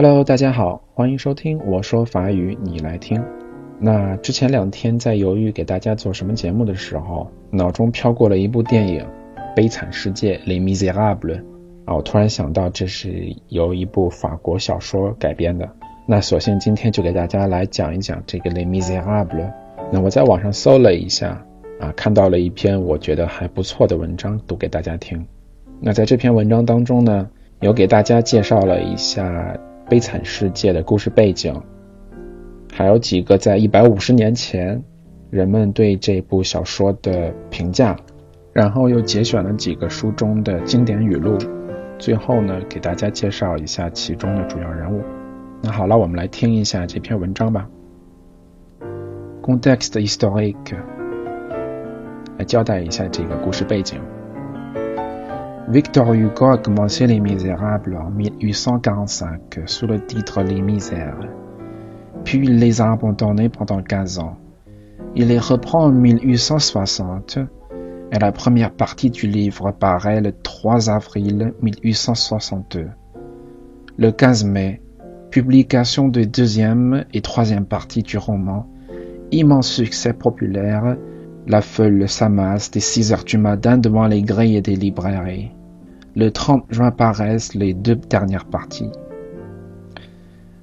Hello，大家好，欢迎收听我说法语，你来听。那之前两天在犹豫给大家做什么节目的时候，脑中飘过了一部电影《悲惨世界》Les Miserables 啊，我突然想到这是由一部法国小说改编的。那索性今天就给大家来讲一讲这个 Les Miserables。那我在网上搜了一下啊，看到了一篇我觉得还不错的文章，读给大家听。那在这篇文章当中呢，有给大家介绍了一下《悲惨世界》的故事背景。还有几个在一百五十年前人们对这部小说的评价，然后又节选了几个书中的经典语录，最后呢给大家介绍一下其中的主要人物。那好了，我们来听一下这篇文章吧。Context historique，来交代一下这个故事背景。Victor Hugo a commencé Les Misérables en 1845 sous le titre Les Misères. puis il les a abandonnés pendant 15 ans. Il les reprend en 1860 et la première partie du livre paraît le 3 avril 1862. Le 15 mai, publication de deuxième et troisième partie du roman, immense succès populaire, la foule s'amasse dès 6 heures du matin devant les grilles des librairies. Le 30 juin paraissent les deux dernières parties.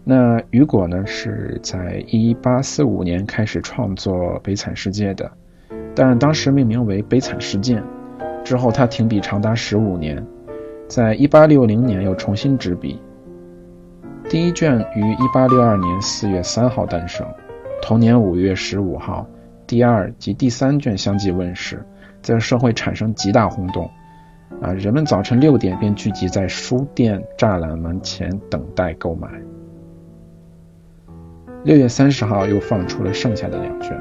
那雨果呢是在一八四五年开始创作《悲惨世界》的，但当时命名为《悲惨事件》，之后他停笔长达十五年，在一八六零年又重新执笔。第一卷于一八六二年四月三号诞生，同年五月十五号，第二及第三卷相继问世，在社会产生极大轰动。啊，人们早晨六点便聚集在书店栅栏门前等待购买。六月三十号又放出了剩下的两卷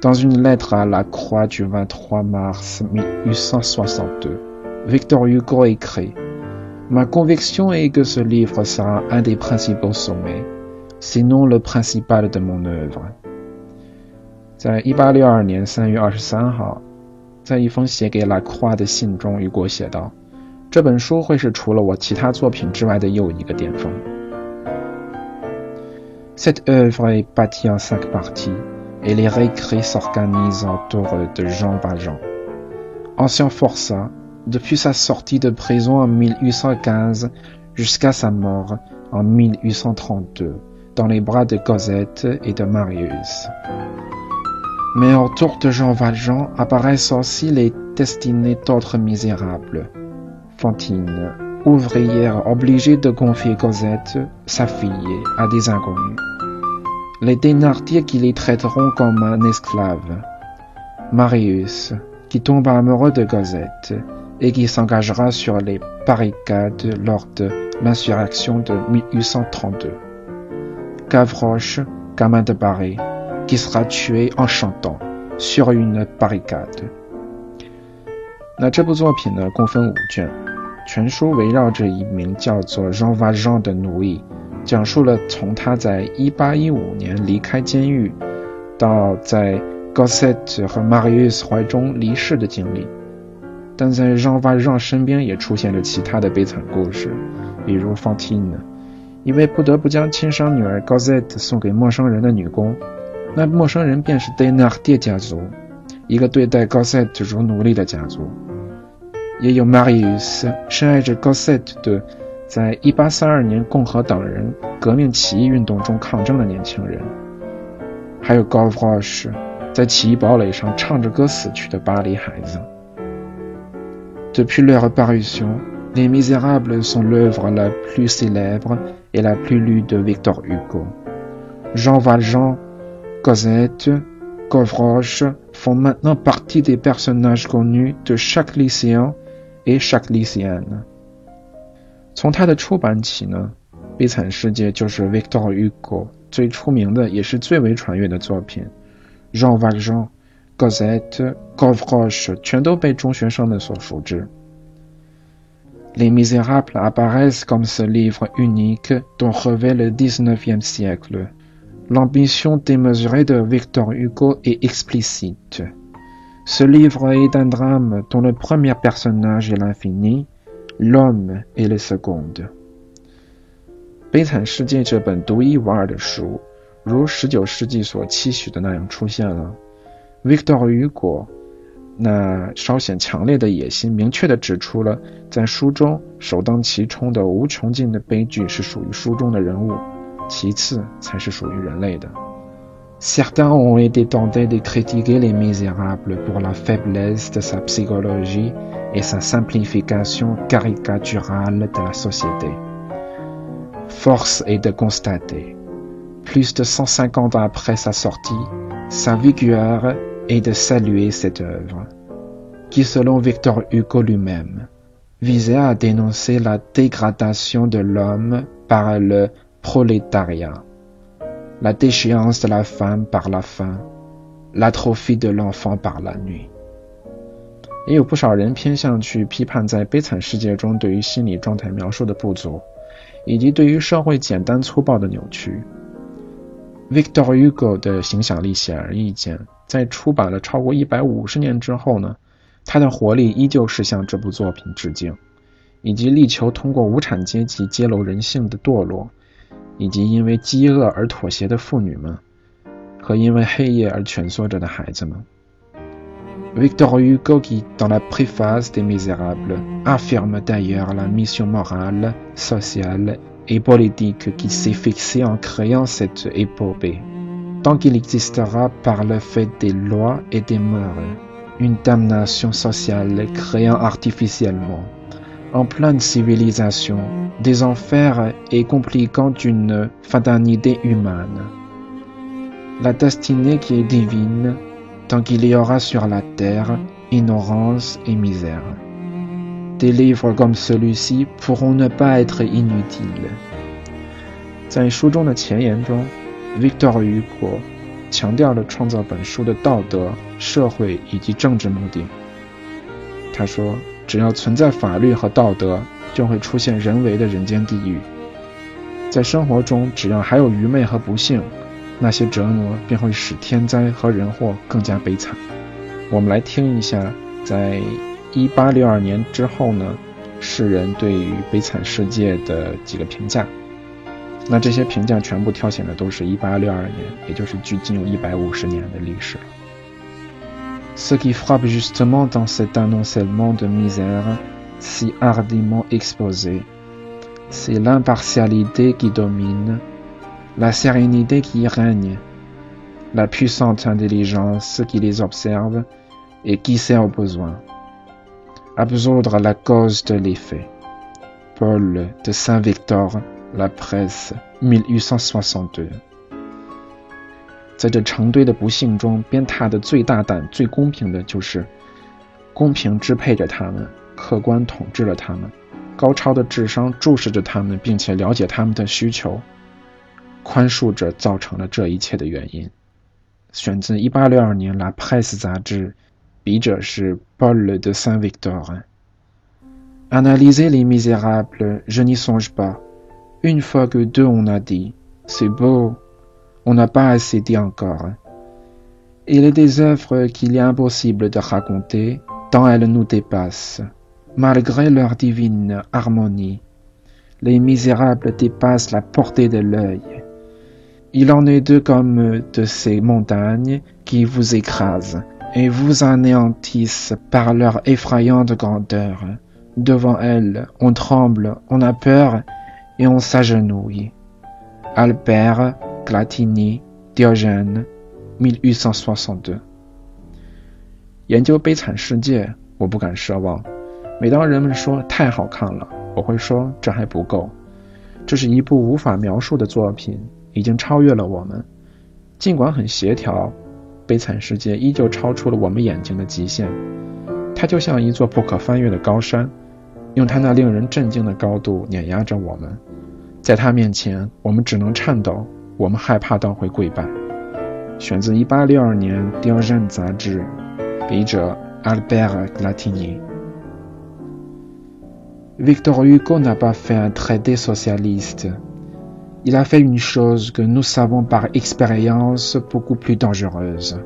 Dans une lettre à la Croix du 23 mars 1862, Victor Hugo écrit Ma conviction est que ce livre sera un des principaux sommets, sinon le principal de mon œuvre. 在一八六二年三月二十三号，在一封写给拉夸的信中，雨果写道：“这本书会是除了我其他作品之外的又一个巅峰。” Cette œuvre est bâtie en cinq parties et les réécrits s'organisent autour de Jean Valjean. Ancien forçat, depuis sa sortie de prison en 1815 jusqu'à sa mort en 1832, dans les bras de Cosette et de Marius. Mais autour de Jean Valjean apparaissent aussi les destinées d'autres misérables. Fantine, ouvrière obligée de confier Cosette, sa fille, à des inconnus. Les Thénardier qui les traiteront comme un esclave. Marius, qui tombe amoureux de Cosette et qui s'engagera sur les barricades lors de l'insurrection de 1832. Gavroche, gamin de Paris, qui sera tué en chantant sur une barricade. 那这部作品呢，共分五卷，全书围绕着一名叫做 Jean Valjean 的奴役，讲述了从他在1815年离开监狱，到在 Gossette 和 Marius 怀中离世的经历。但在 Jean Valjean 身边也出现了其他的悲惨故事，比如 Fantine，一位不得不将亲生女儿 Gossette 送给陌生人的女工，那陌生人便是 d e n a r d i e 家族，一个对待 Gosset 如奴隶的家族。也有 Marius 深爱着 Gosset 的，在1832年共和党人革命起义运动中抗争的年轻人，还有 Gavroche 在起义堡垒上唱着歌死去的巴黎孩子。Depuis leur parution, Les Misérables sont l'œuvre la plus célèbre et la plus lue de Victor Hugo. Jean Valjean, Cosette, Gavroche font maintenant partie des personnages connus de chaque lycéen et chaque lycéenne. 从他的出版起呢，《悲惨世界》就是 Victor Hugo 最出名的，也是最为传阅的作品。Jean Valjean、Cosette、Gavroche 全都被中学生们所熟知。Les Misérables apparaissent comme ce livre unique dont revêt le XIXe siècle. L'ambition démesurée de Victor Hugo est explicite. Ce livre est un drame dont le premier personnage est l'infini, L'homme est le second。《悲惨世界》这本独一无二的书，如十九世纪所期许的那样出现了。Victor Hugo 那稍显强烈的野心，明确地指出了，在书中首当其冲的无穷尽的悲剧是属于书中的人物， 其次才是属于人类的。Certains ont été tentés de critiquer les Misérables pour la faiblesse de sa psychologie et sa simplification caricaturale de la société. Force est de constater, plus de 150 ans après sa sortie, sa vigueur est de saluer cette œuvre, qui selon Victor Hugo lui-même, visait à dénoncer la dégradation de l'homme par le prolétariat la déchéance de la femme par la faim, l'atrophie de l'enfant par la nuit。也有不少人偏向去批判在悲惨世界中对于心理状态描述的不足，以及对于社会简单粗暴的扭曲。Victor Hugo 的影响力显而易见，在出版了超过一百五十年之后呢，他的活力依旧是向这部作品致敬，以及力求通过无产阶级揭露人性的堕落。以及因为饥饿而妥协的妇女们，和因为黑夜而蜷缩着的孩子们。Victor Hugo qui, dans la préface des Misérables, affirme d'ailleurs la mission morale, sociale et politique qui s'est fixée en créant cette épopée. Tant qu'il existera par le fait des lois et des mœurs, une damnation sociale créant artificiellement en pleine civilisation, des enfers et compliquant une fatanité humaine. La destinée qui est divine, tant qu'il y aura sur la terre ignorance et misère. Des livres comme celui-ci pourront ne pas être inutiles. 在书中的前言中，Victor Hugo 强调了创造本书的道德、社会以及政治目的。他说。 只要存在法律和道德，就会出现人为的人间地狱。在生活中，只要还有愚昧和不幸，那些折磨便会使天灾和人祸更加悲惨。我们来听一下，在一八六二年之后呢，世人对于悲惨世界的几个评价。那这些评价全部挑选的都是一八六二年，也就是距今有一百五十年的历史了。Ce qui frappe justement dans cet annoncellement de misère si hardiment exposé, c'est l'impartialité qui domine, la sérénité qui règne, la puissante intelligence qui les observe et qui sert au besoin. Absoudre la cause de l'effet. Paul de Saint-Victor, La Presse, 1862. 在这成堆的不幸中，鞭挞的最大胆、最公平的，就是公平支配着他们，客观统治了他们，高超的智商注视着他们，并且了解他们的需求，宽恕着造成了这一切的原因。选自一八六二年《La Presse》杂志，笔者是 Paul de Saint-Victor。Analyser les misérables, je n'y songe pas. Une fois que deux on a dit, c'est beau. On n'a pas assez dit encore. Il est des œuvres qu'il est impossible de raconter, tant elles nous dépassent. Malgré leur divine harmonie, les misérables dépassent la portée de l'œil. Il en est d'eux comme de ces montagnes qui vous écrasent et vous anéantissent par leur effrayante grandeur. Devant elles, on tremble, on a peur et on s'agenouille. Albert Glatini, Diogène, 1862。研究悲惨世界，我不敢奢望。每当人们说太好看了，我会说这还不够。这是一部无法描述的作品，已经超越了我们。尽管很协调，悲惨世界依旧超出了我们眼睛的极限。它就像一座不可翻越的高山，用它那令人震惊的高度碾压着我们。在它面前，我们只能颤抖。我们害怕到会跪拜。选自1862年《雕人》杂志，笔者 Albert Glatini。Victor Hugo n'a pas fait un traité socialiste. Il a fait une chose que nous savons par expérience beaucoup plus dangereuse.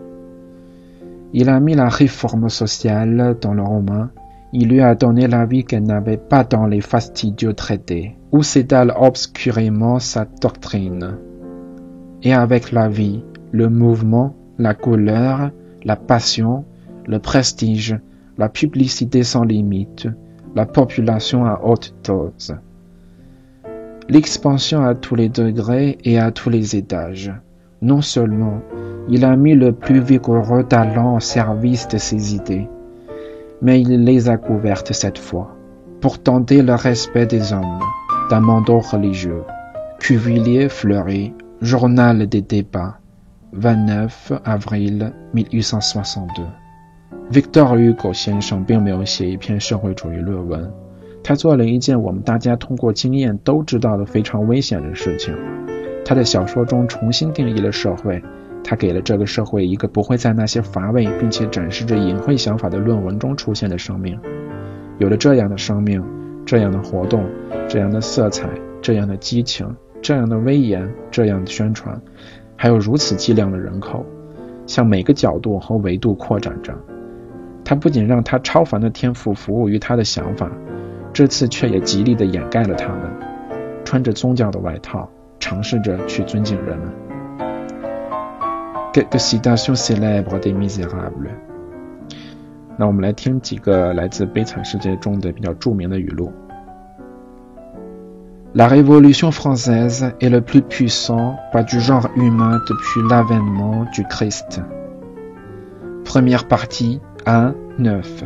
Il a mis la réforme sociale dans le roman il lui a donné la vie qu'elle n'avait pas dans les fastidieux traités, où s'étale obscurément sa doctrine. Et avec la vie, le mouvement, la couleur, la passion, le prestige, la publicité sans limite, la population à haute dose. L'expansion à tous les degrés et à tous les étages. Non seulement il a mis le plus vigoureux talent au service de ses idées, mais il les a couvertes cette fois, pour tenter le respect des hommes, d'un manteau religieux. Cuvillier Fleury, Journal des débats, 29 avril 1862. Victor Hugo 先生并没有写一篇社会主义论文，他做了一件我们大家通过经验都知道的非常危险的事情。他在小说中重新定义了社会。他给了这个社会一个不会在那些乏味并且展示着隐晦想法的论文中出现的生命。有了这样的生命，这样的活动，这样的色彩，这样的激情，这样的威严，这样的宣传，还有如此计量的人口，向每个角度和维度扩展着。他不仅让他超凡的天赋服务于他的想法，这次却也极力的掩盖了他们，穿着宗教的外套，尝试着去尊敬人们。quelques citations célèbres des Misérables。那我们来听几个来自《悲惨世界》中的比较著名的语录。La Révolution française est le plus puissant pas du genre humain depuis l'avènement du Christ. Première partie 1 9.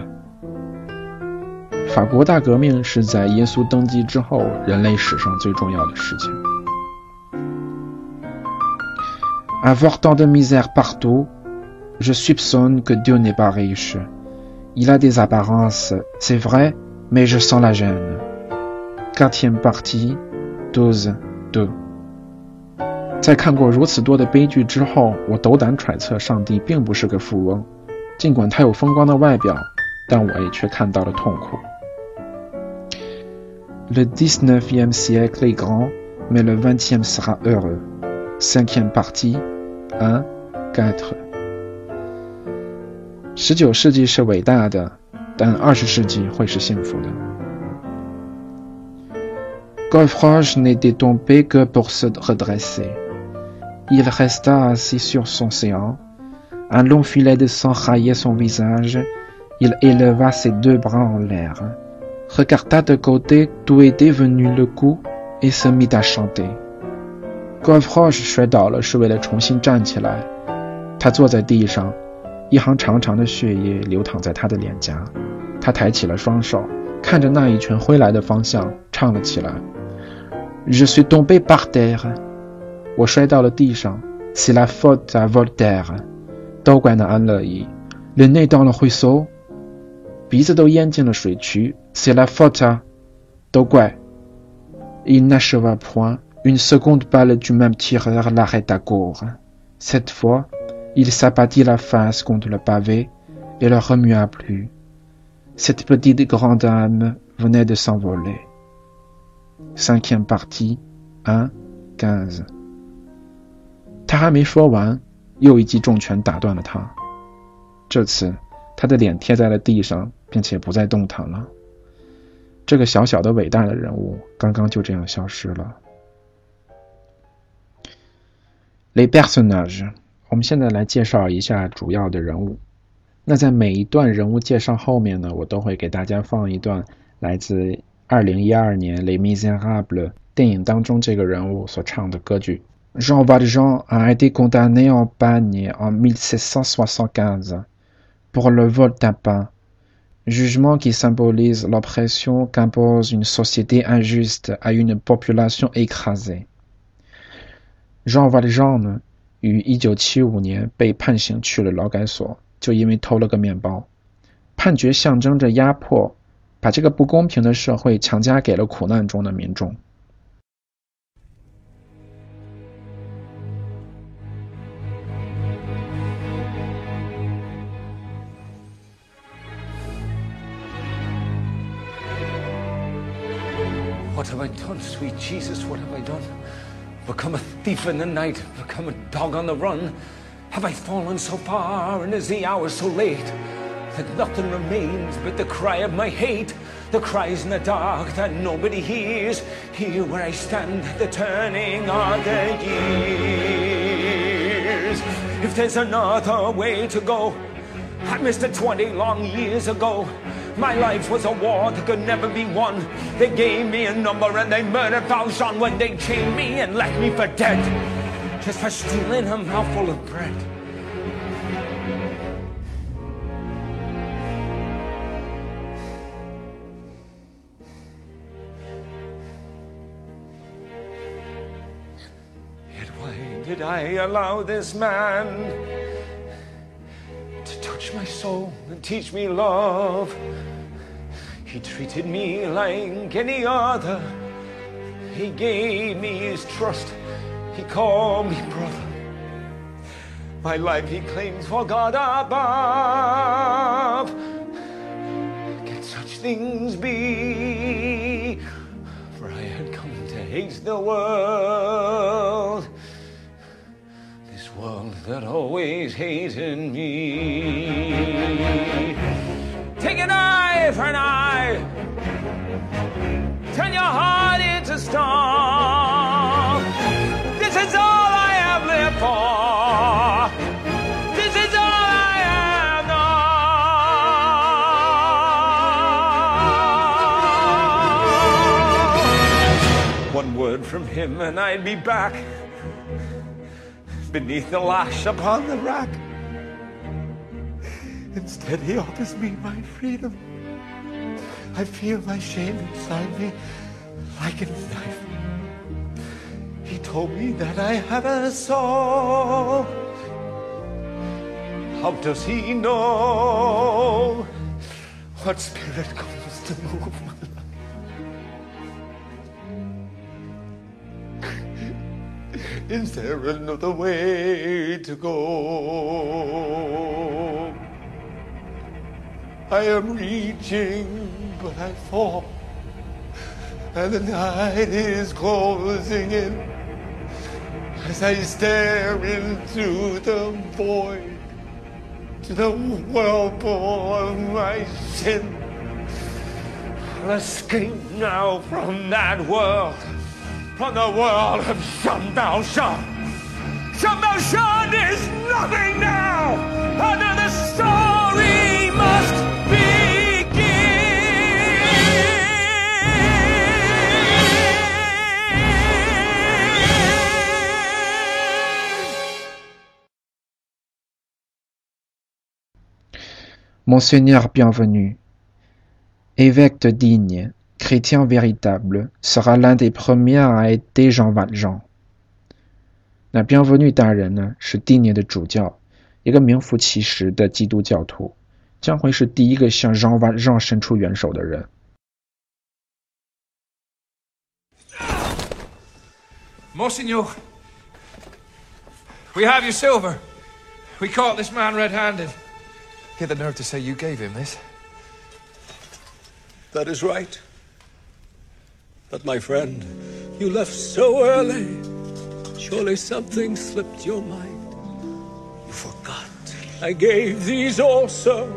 法国大革命是在耶稣登基之后人类史上最重要的事情。Avoir tant de misère partout, je soupçonne que Dieu n'est pas riche. Il a des apparences, c'est vrai, mais je sens la gêne. Quatrième partie, 12, 2. 在看过如此多的悲剧之后，我斗胆揣测，上帝并不是个富翁。尽管他有风光的外表，但我也却看到了痛苦。Le dix-neuvième siècle est grand, mais le vingtième sera heureux. Cinquième partie, 1 4十九世纪是伟大的，但二十世纪会是幸福的。Gavroche n'était tombé que pour se redresser. Il resta assis sur son séant. Un long filet de sang rayait son visage. Il éleva ses deux bras en l'air, regarda de côté d'où était venu le coup et se mit à chanter. Gavroche 摔倒了，是为了重新站起来。他坐在地上，一行长长的血液流淌在他的脸颊。他抬起了双手，看着那一拳挥来的方向，唱了起来 je suis tombé par terre. C'est la faute à Voltaire. Le nez dans le ruisseau. C'est la faute à Il n'acheva point. Une seconde balle du même tireur l'arrêta court. Cette fois, il s'abattit la face contre le pavé et le remua plus. Cette petite grande âme venait de s'envoler. Cinquième partie, 1, 15. 他还没说完，又一记重拳打断了他。这次，他的脸贴在了地上，并且不再动弹了。这个小小的伟大的人物，刚刚就这样消失了。Les personnages，我们现在来介绍一下主要的人物。那在每一段人物介绍后面呢，我都会给大家放一段来自二零一二年《Les Misérables》电影当中这个人物所唱的歌剧。Jean Valjean a été condamné en bagne en 1775 pour le vol d'un pain, jugement qui symbolise l'oppression qu'impose une société injuste à une population écrasée. Jean Valjean 于一九七五年被判刑去了劳改所，就因为偷了个面包。判决象征着压迫， 把这个不公平的社会强加给了苦难中的民众。What have I done, sweet Jesus? What have I done? become a thief in the night, become a dog on the run? Have I fallen so far, and is the hour so late? That nothing remains but the cry of my hate. The cries in the dark that nobody hears. Here where I stand, the turning of the years. If there's another way to go, I missed it 20 long years ago. My life was a war that could never be won. They gave me a number and they murdered Valjean when they chained me and left me for dead. Just for stealing a mouthful of bread. Did I allow this man to touch my soul and teach me love? He treated me like any other. He gave me his trust. He called me brother. My life he claims for God above. Can such things be? For I had come to hate the world. That always hated me. Take an eye for an eye. Turn your heart into stone. This is all I have lived for. This is all I have. One word from him and I'd be back beneath the lash upon the rack. Instead, he offers me my freedom. I feel my shame inside me like a knife. He told me that I have a soul. How does he know what spirit comes to move Is there another way to go? I am reaching, but I fall. And the night is closing in as I stare into the void, to the whirlpool of my sin. I'll escape now from that world, from the world of Jean Valjean. Jean Valjean is nothing now. Another story must Monseigneur bienvenu, évêque Digne, chrétien véritable, sera l'un des premiers à aider Jean Valjean。那 bienvenu 大人呢，是第聂的主教，一个名副其实的基督教徒，将会是第一个向 Jean Valjean 伸出援手的人。 Monsignor, we have your silver. We caught this man red-handed. Get the nerve to say you gave him this. That is right. But my friend, you left so early. Surely something slipped your mind. You forgot. I gave these also.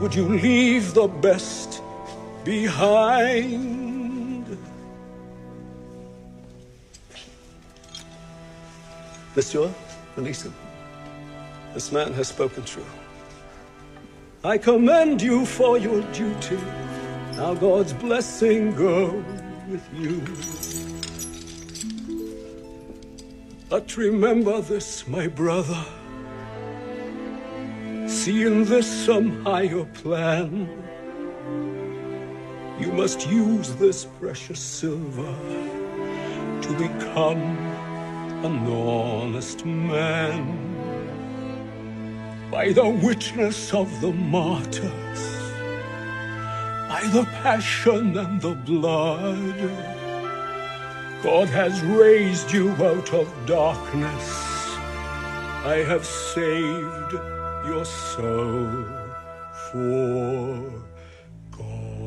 Would you leave the best behind? Monsieur, release him. This man has spoken true. I commend you for your duty. Now God's blessing go with you. But remember this, my brother. See in this some higher plan. You must use this precious silver to become an honest man. By the witness of the martyrs, by the passion and the blood, God has raised you out of darkness. I have saved your soul for God.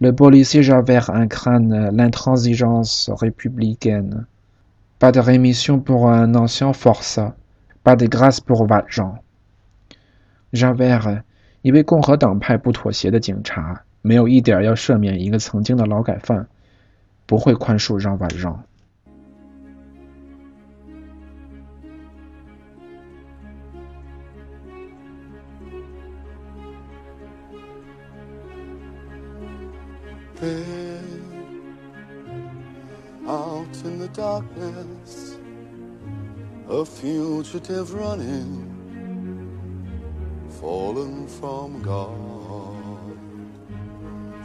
Le policier Javert incarne l'intransigeance républicaine. Pas de rémission pour un ancien forçat, pas de grâce pour Valjean. Javert，一位共和党派不妥协的警察，没有一点要赦免一个曾经的劳改犯，不会宽恕让 Valjean。Fugitive running, fallen from God,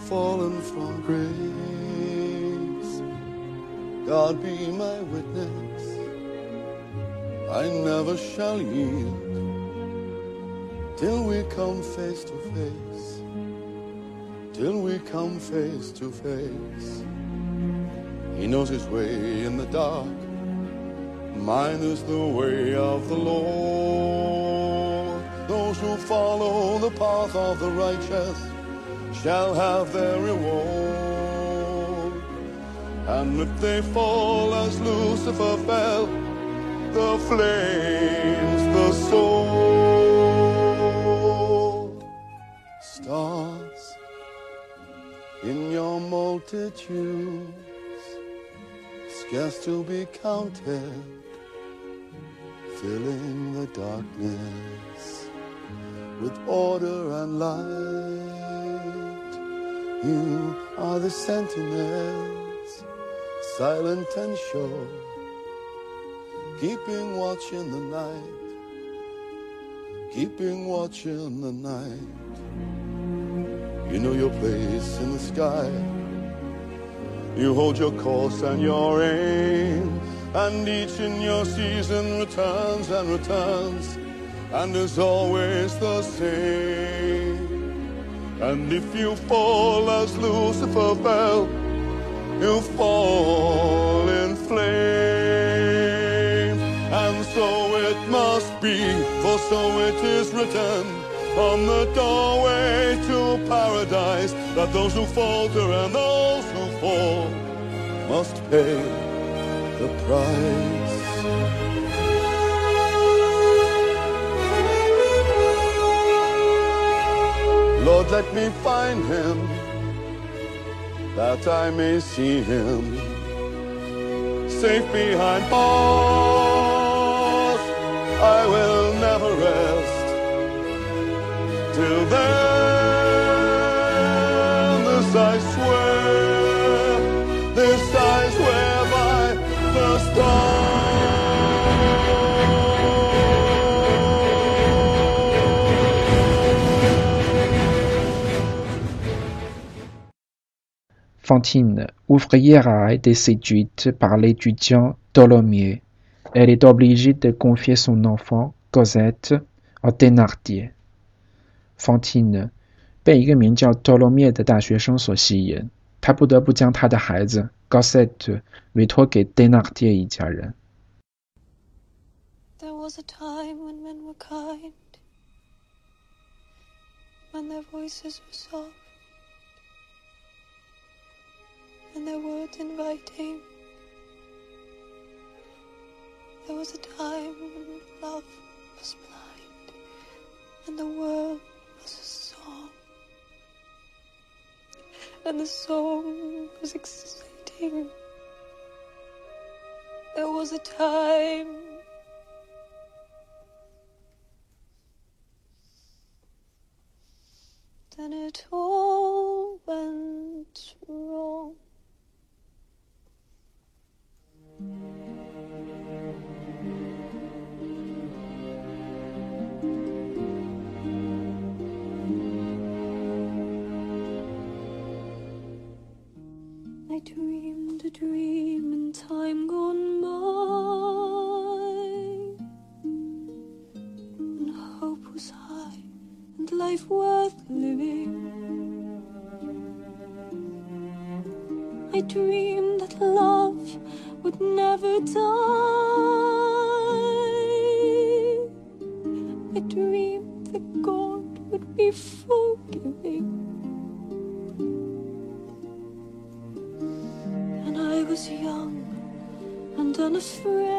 fallen from grace. God be my witness, I never shall yield till we come face to face till we come face to face. He knows his way in the dark. Mine is the way of the Lord. Those who follow the path of the righteous shall have their reward. And if they fall as Lucifer fell, the flames, the soul, stars in your multitudes, scarce to be counted, filling the darkness with order and light. You are the sentinels, silent and sure, keeping watch in the night, keeping watch in the night. You know your place in the sky. You hold your course and your aim, and each in your season returns and returns, and is always the same. And if you fall as Lucifer fell, you fall in flames. And so it must be, for so it is written on the doorway to paradise that those who falter and those who fall must pay the price. Lord, let me find him that I may see him safe behind bars. I will never rest till then. Fantine, ouvrière, a été séduite par l'étudiant Tholomyès. Elle est obligée de confier son enfant, Cosette, à Thénardier. Fantine 被一个名叫 Tholomyès 的大学生所吸引，她不得不将她的孩子 Cosette 委托给 Thénardier 一家人。 There was a time when men were kind, when their voices were soft, And their words inviting. There was a time when love was blind, and the world was a song, and the song was exciting. There was a time then it all die. I dreamed that God would be forgiving. And I was young and unafraid.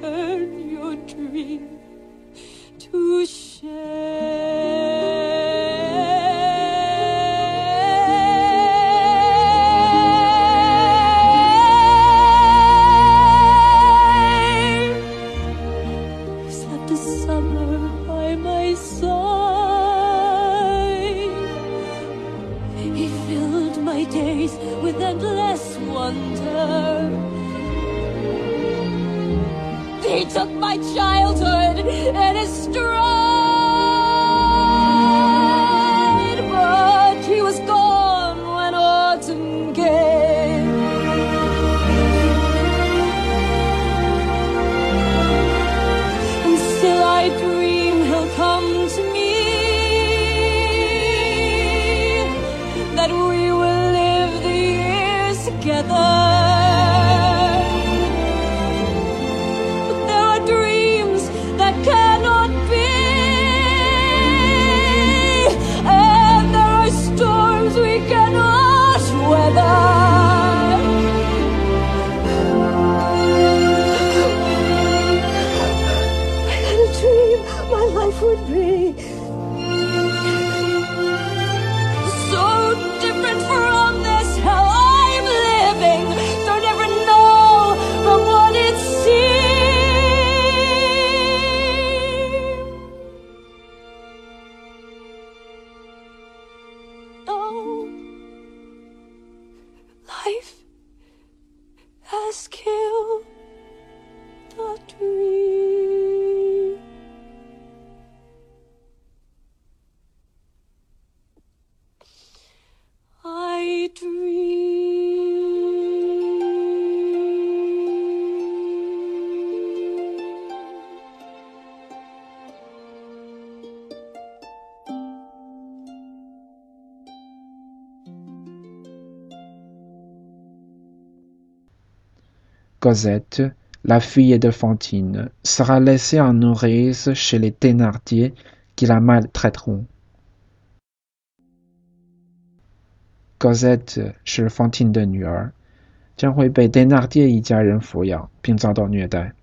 turn your dream to shame. cannot. Cosette, la fille de Fantine, sera laissée en nourrice chez les Thénardier qui la maltraiteront. Cosette 是 Fantine 的女儿，将会被 ben, Thénardier 一家人抚养并遭到虐待。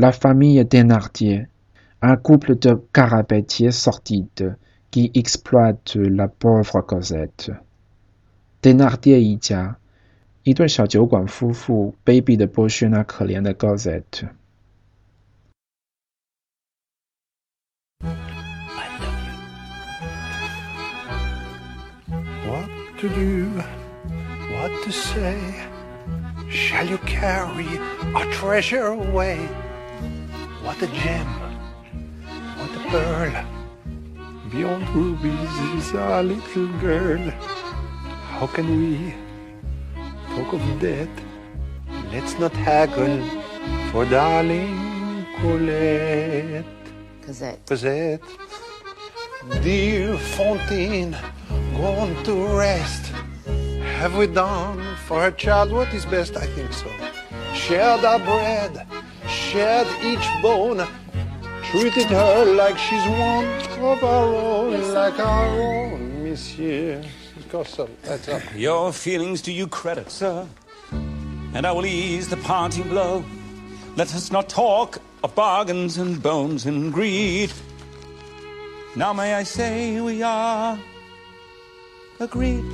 la famille Thénardier, un couple de carapetiers sordides qui exploitent la pauvre Cosette. Thénardier 一家，一对小酒馆夫妇卑鄙的剥削那可怜的 Cosette。to do, what to say. Shall you carry our treasure away? What a gem, what a pearl. Beyond rubies is our little girl. How can we talk of death? Let's not haggle for darling Colette. Cosette. Cosette. Dear Fontaine, gone to rest. Have we done for her child what is best? I think so. Shared our bread, shared each bone, treated her like she's one of our own, like our own, monsieur. Gossel, that's up. Your feelings do you credit, sir, and I will ease the parting blow. Let us not talk of bargains and bones and greed. Now may I say we are agreed.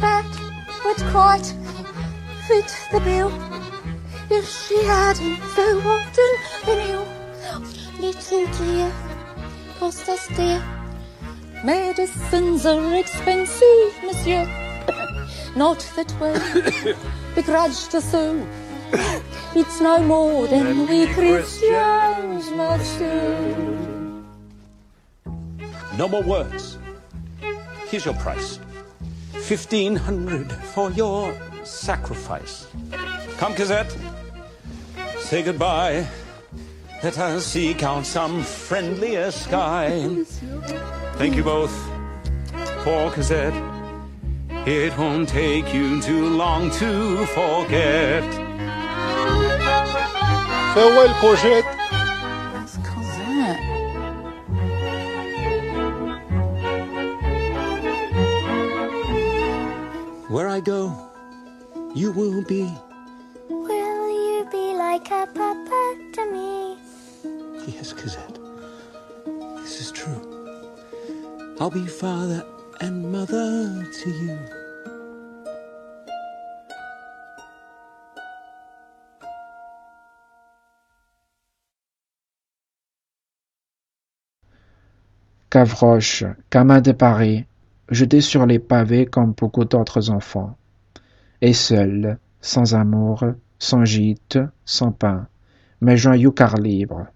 That would quite fit the bill if she hadn't so often been ill. Little dear, cost us dear. Medicines are expensive, monsieur. Not that we begrudge the sue. It's no more than we Christians must do. No more words. Here's your price. Fifteen hundred for your sacrifice. Come, Cosette. Say goodbye. Let us seek out some friendlier sky. Thank you both for Cosette. It won't take you too long to forget. Farewell, Courgette. That's Cosette. Where I go, you will be. I'll be father and mother to you. Gavroche, gamin de Paris, jeté sur les pavés comme beaucoup d'autres enfants, et seul, sans amour, sans gîte, sans pain, mais joyeux car libre.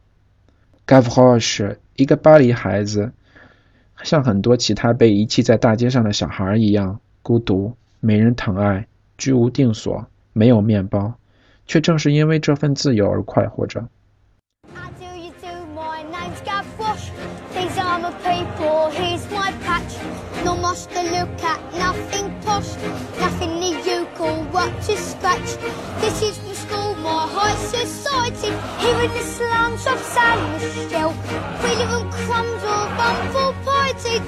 Gavroche, igapari 像很多其他被遗弃在大街上的小孩一样，孤独，没人疼爱，居无定所，没有面包，却正是因为这份自由而快活着。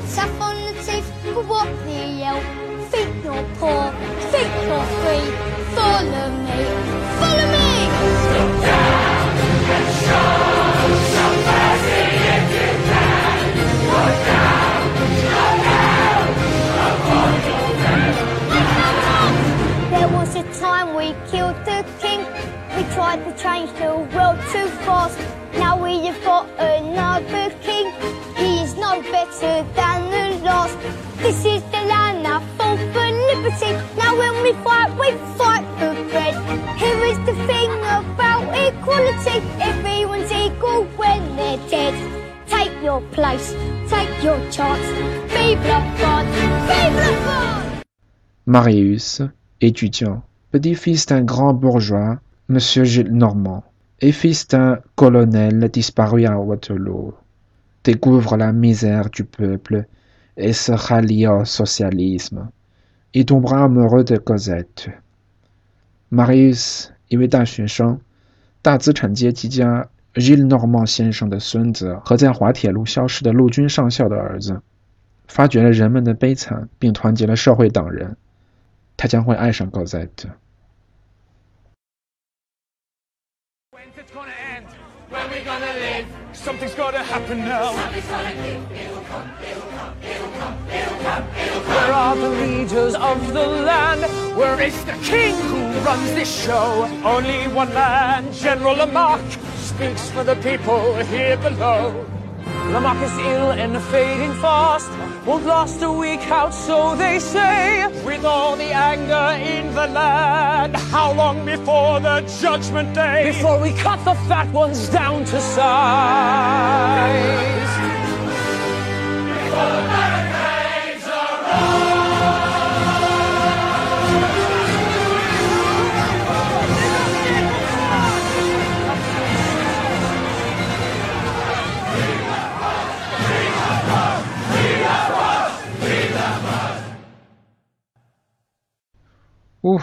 say on the teeth, but what they yell. Think you're poor, think you're free, follow me, follow me! Look down and show mercy if you can. Look down, look down. There was a time we killed the king. We tried to change the world too fast. Now we have got another king. Better than the last. This is the land that fought for liberty. Now when we fight, we fight for bread. Here is the thing about equality. Everyone's equal when they're dead. Take your place, take your chance. Vive la France, vive la France! Marius, étudiant, petit-fils d'un grand bourgeois, Monsieur Gilles Normand, et fils d'un colonel disparu à Waterloo, découvre la misère du peuple et se rallie au socialisme. Il tombera amoureux de Cosette. Marius，一位大学生，大资产阶级家 Gilles Normand 先生的孙子和在滑铁卢消失的陆军上校的儿子，发掘了人们的悲惨，并团结了社会党人。他将会爱上 Cosette。Something's gotta happen now. Where are the leaders of the land? Where is the king who runs this show? Only one man, General Lamarck, speaks for the people here below. Lamarck is ill and fading fast. Won't last a week out, so they say. With all the anger in the land, how long before the judgment day? Before we cut the fat ones down to size. 呜，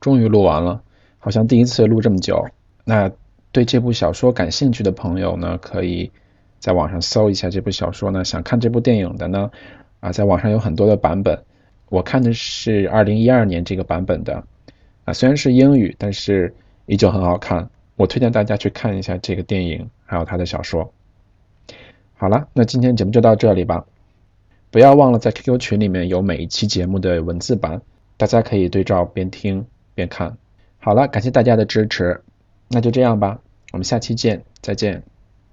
终于录完了，好像第一次录这么久。那对这部小说感兴趣的朋友呢，可以在网上搜一下这部小说呢。想看这部电影的呢，啊，在网上有很多的版本。我看的是二零一二年这个版本的，啊，虽然是英语，但是依旧很好看。我推荐大家去看一下这个电影，还有他的小说。好了，那今天节目就到这里吧。不要忘了在 QQ 群里面有每一期节目的文字版。大家可以对照边听边看。好了，感谢大家的支持，那就这样吧，我们下期见，再见。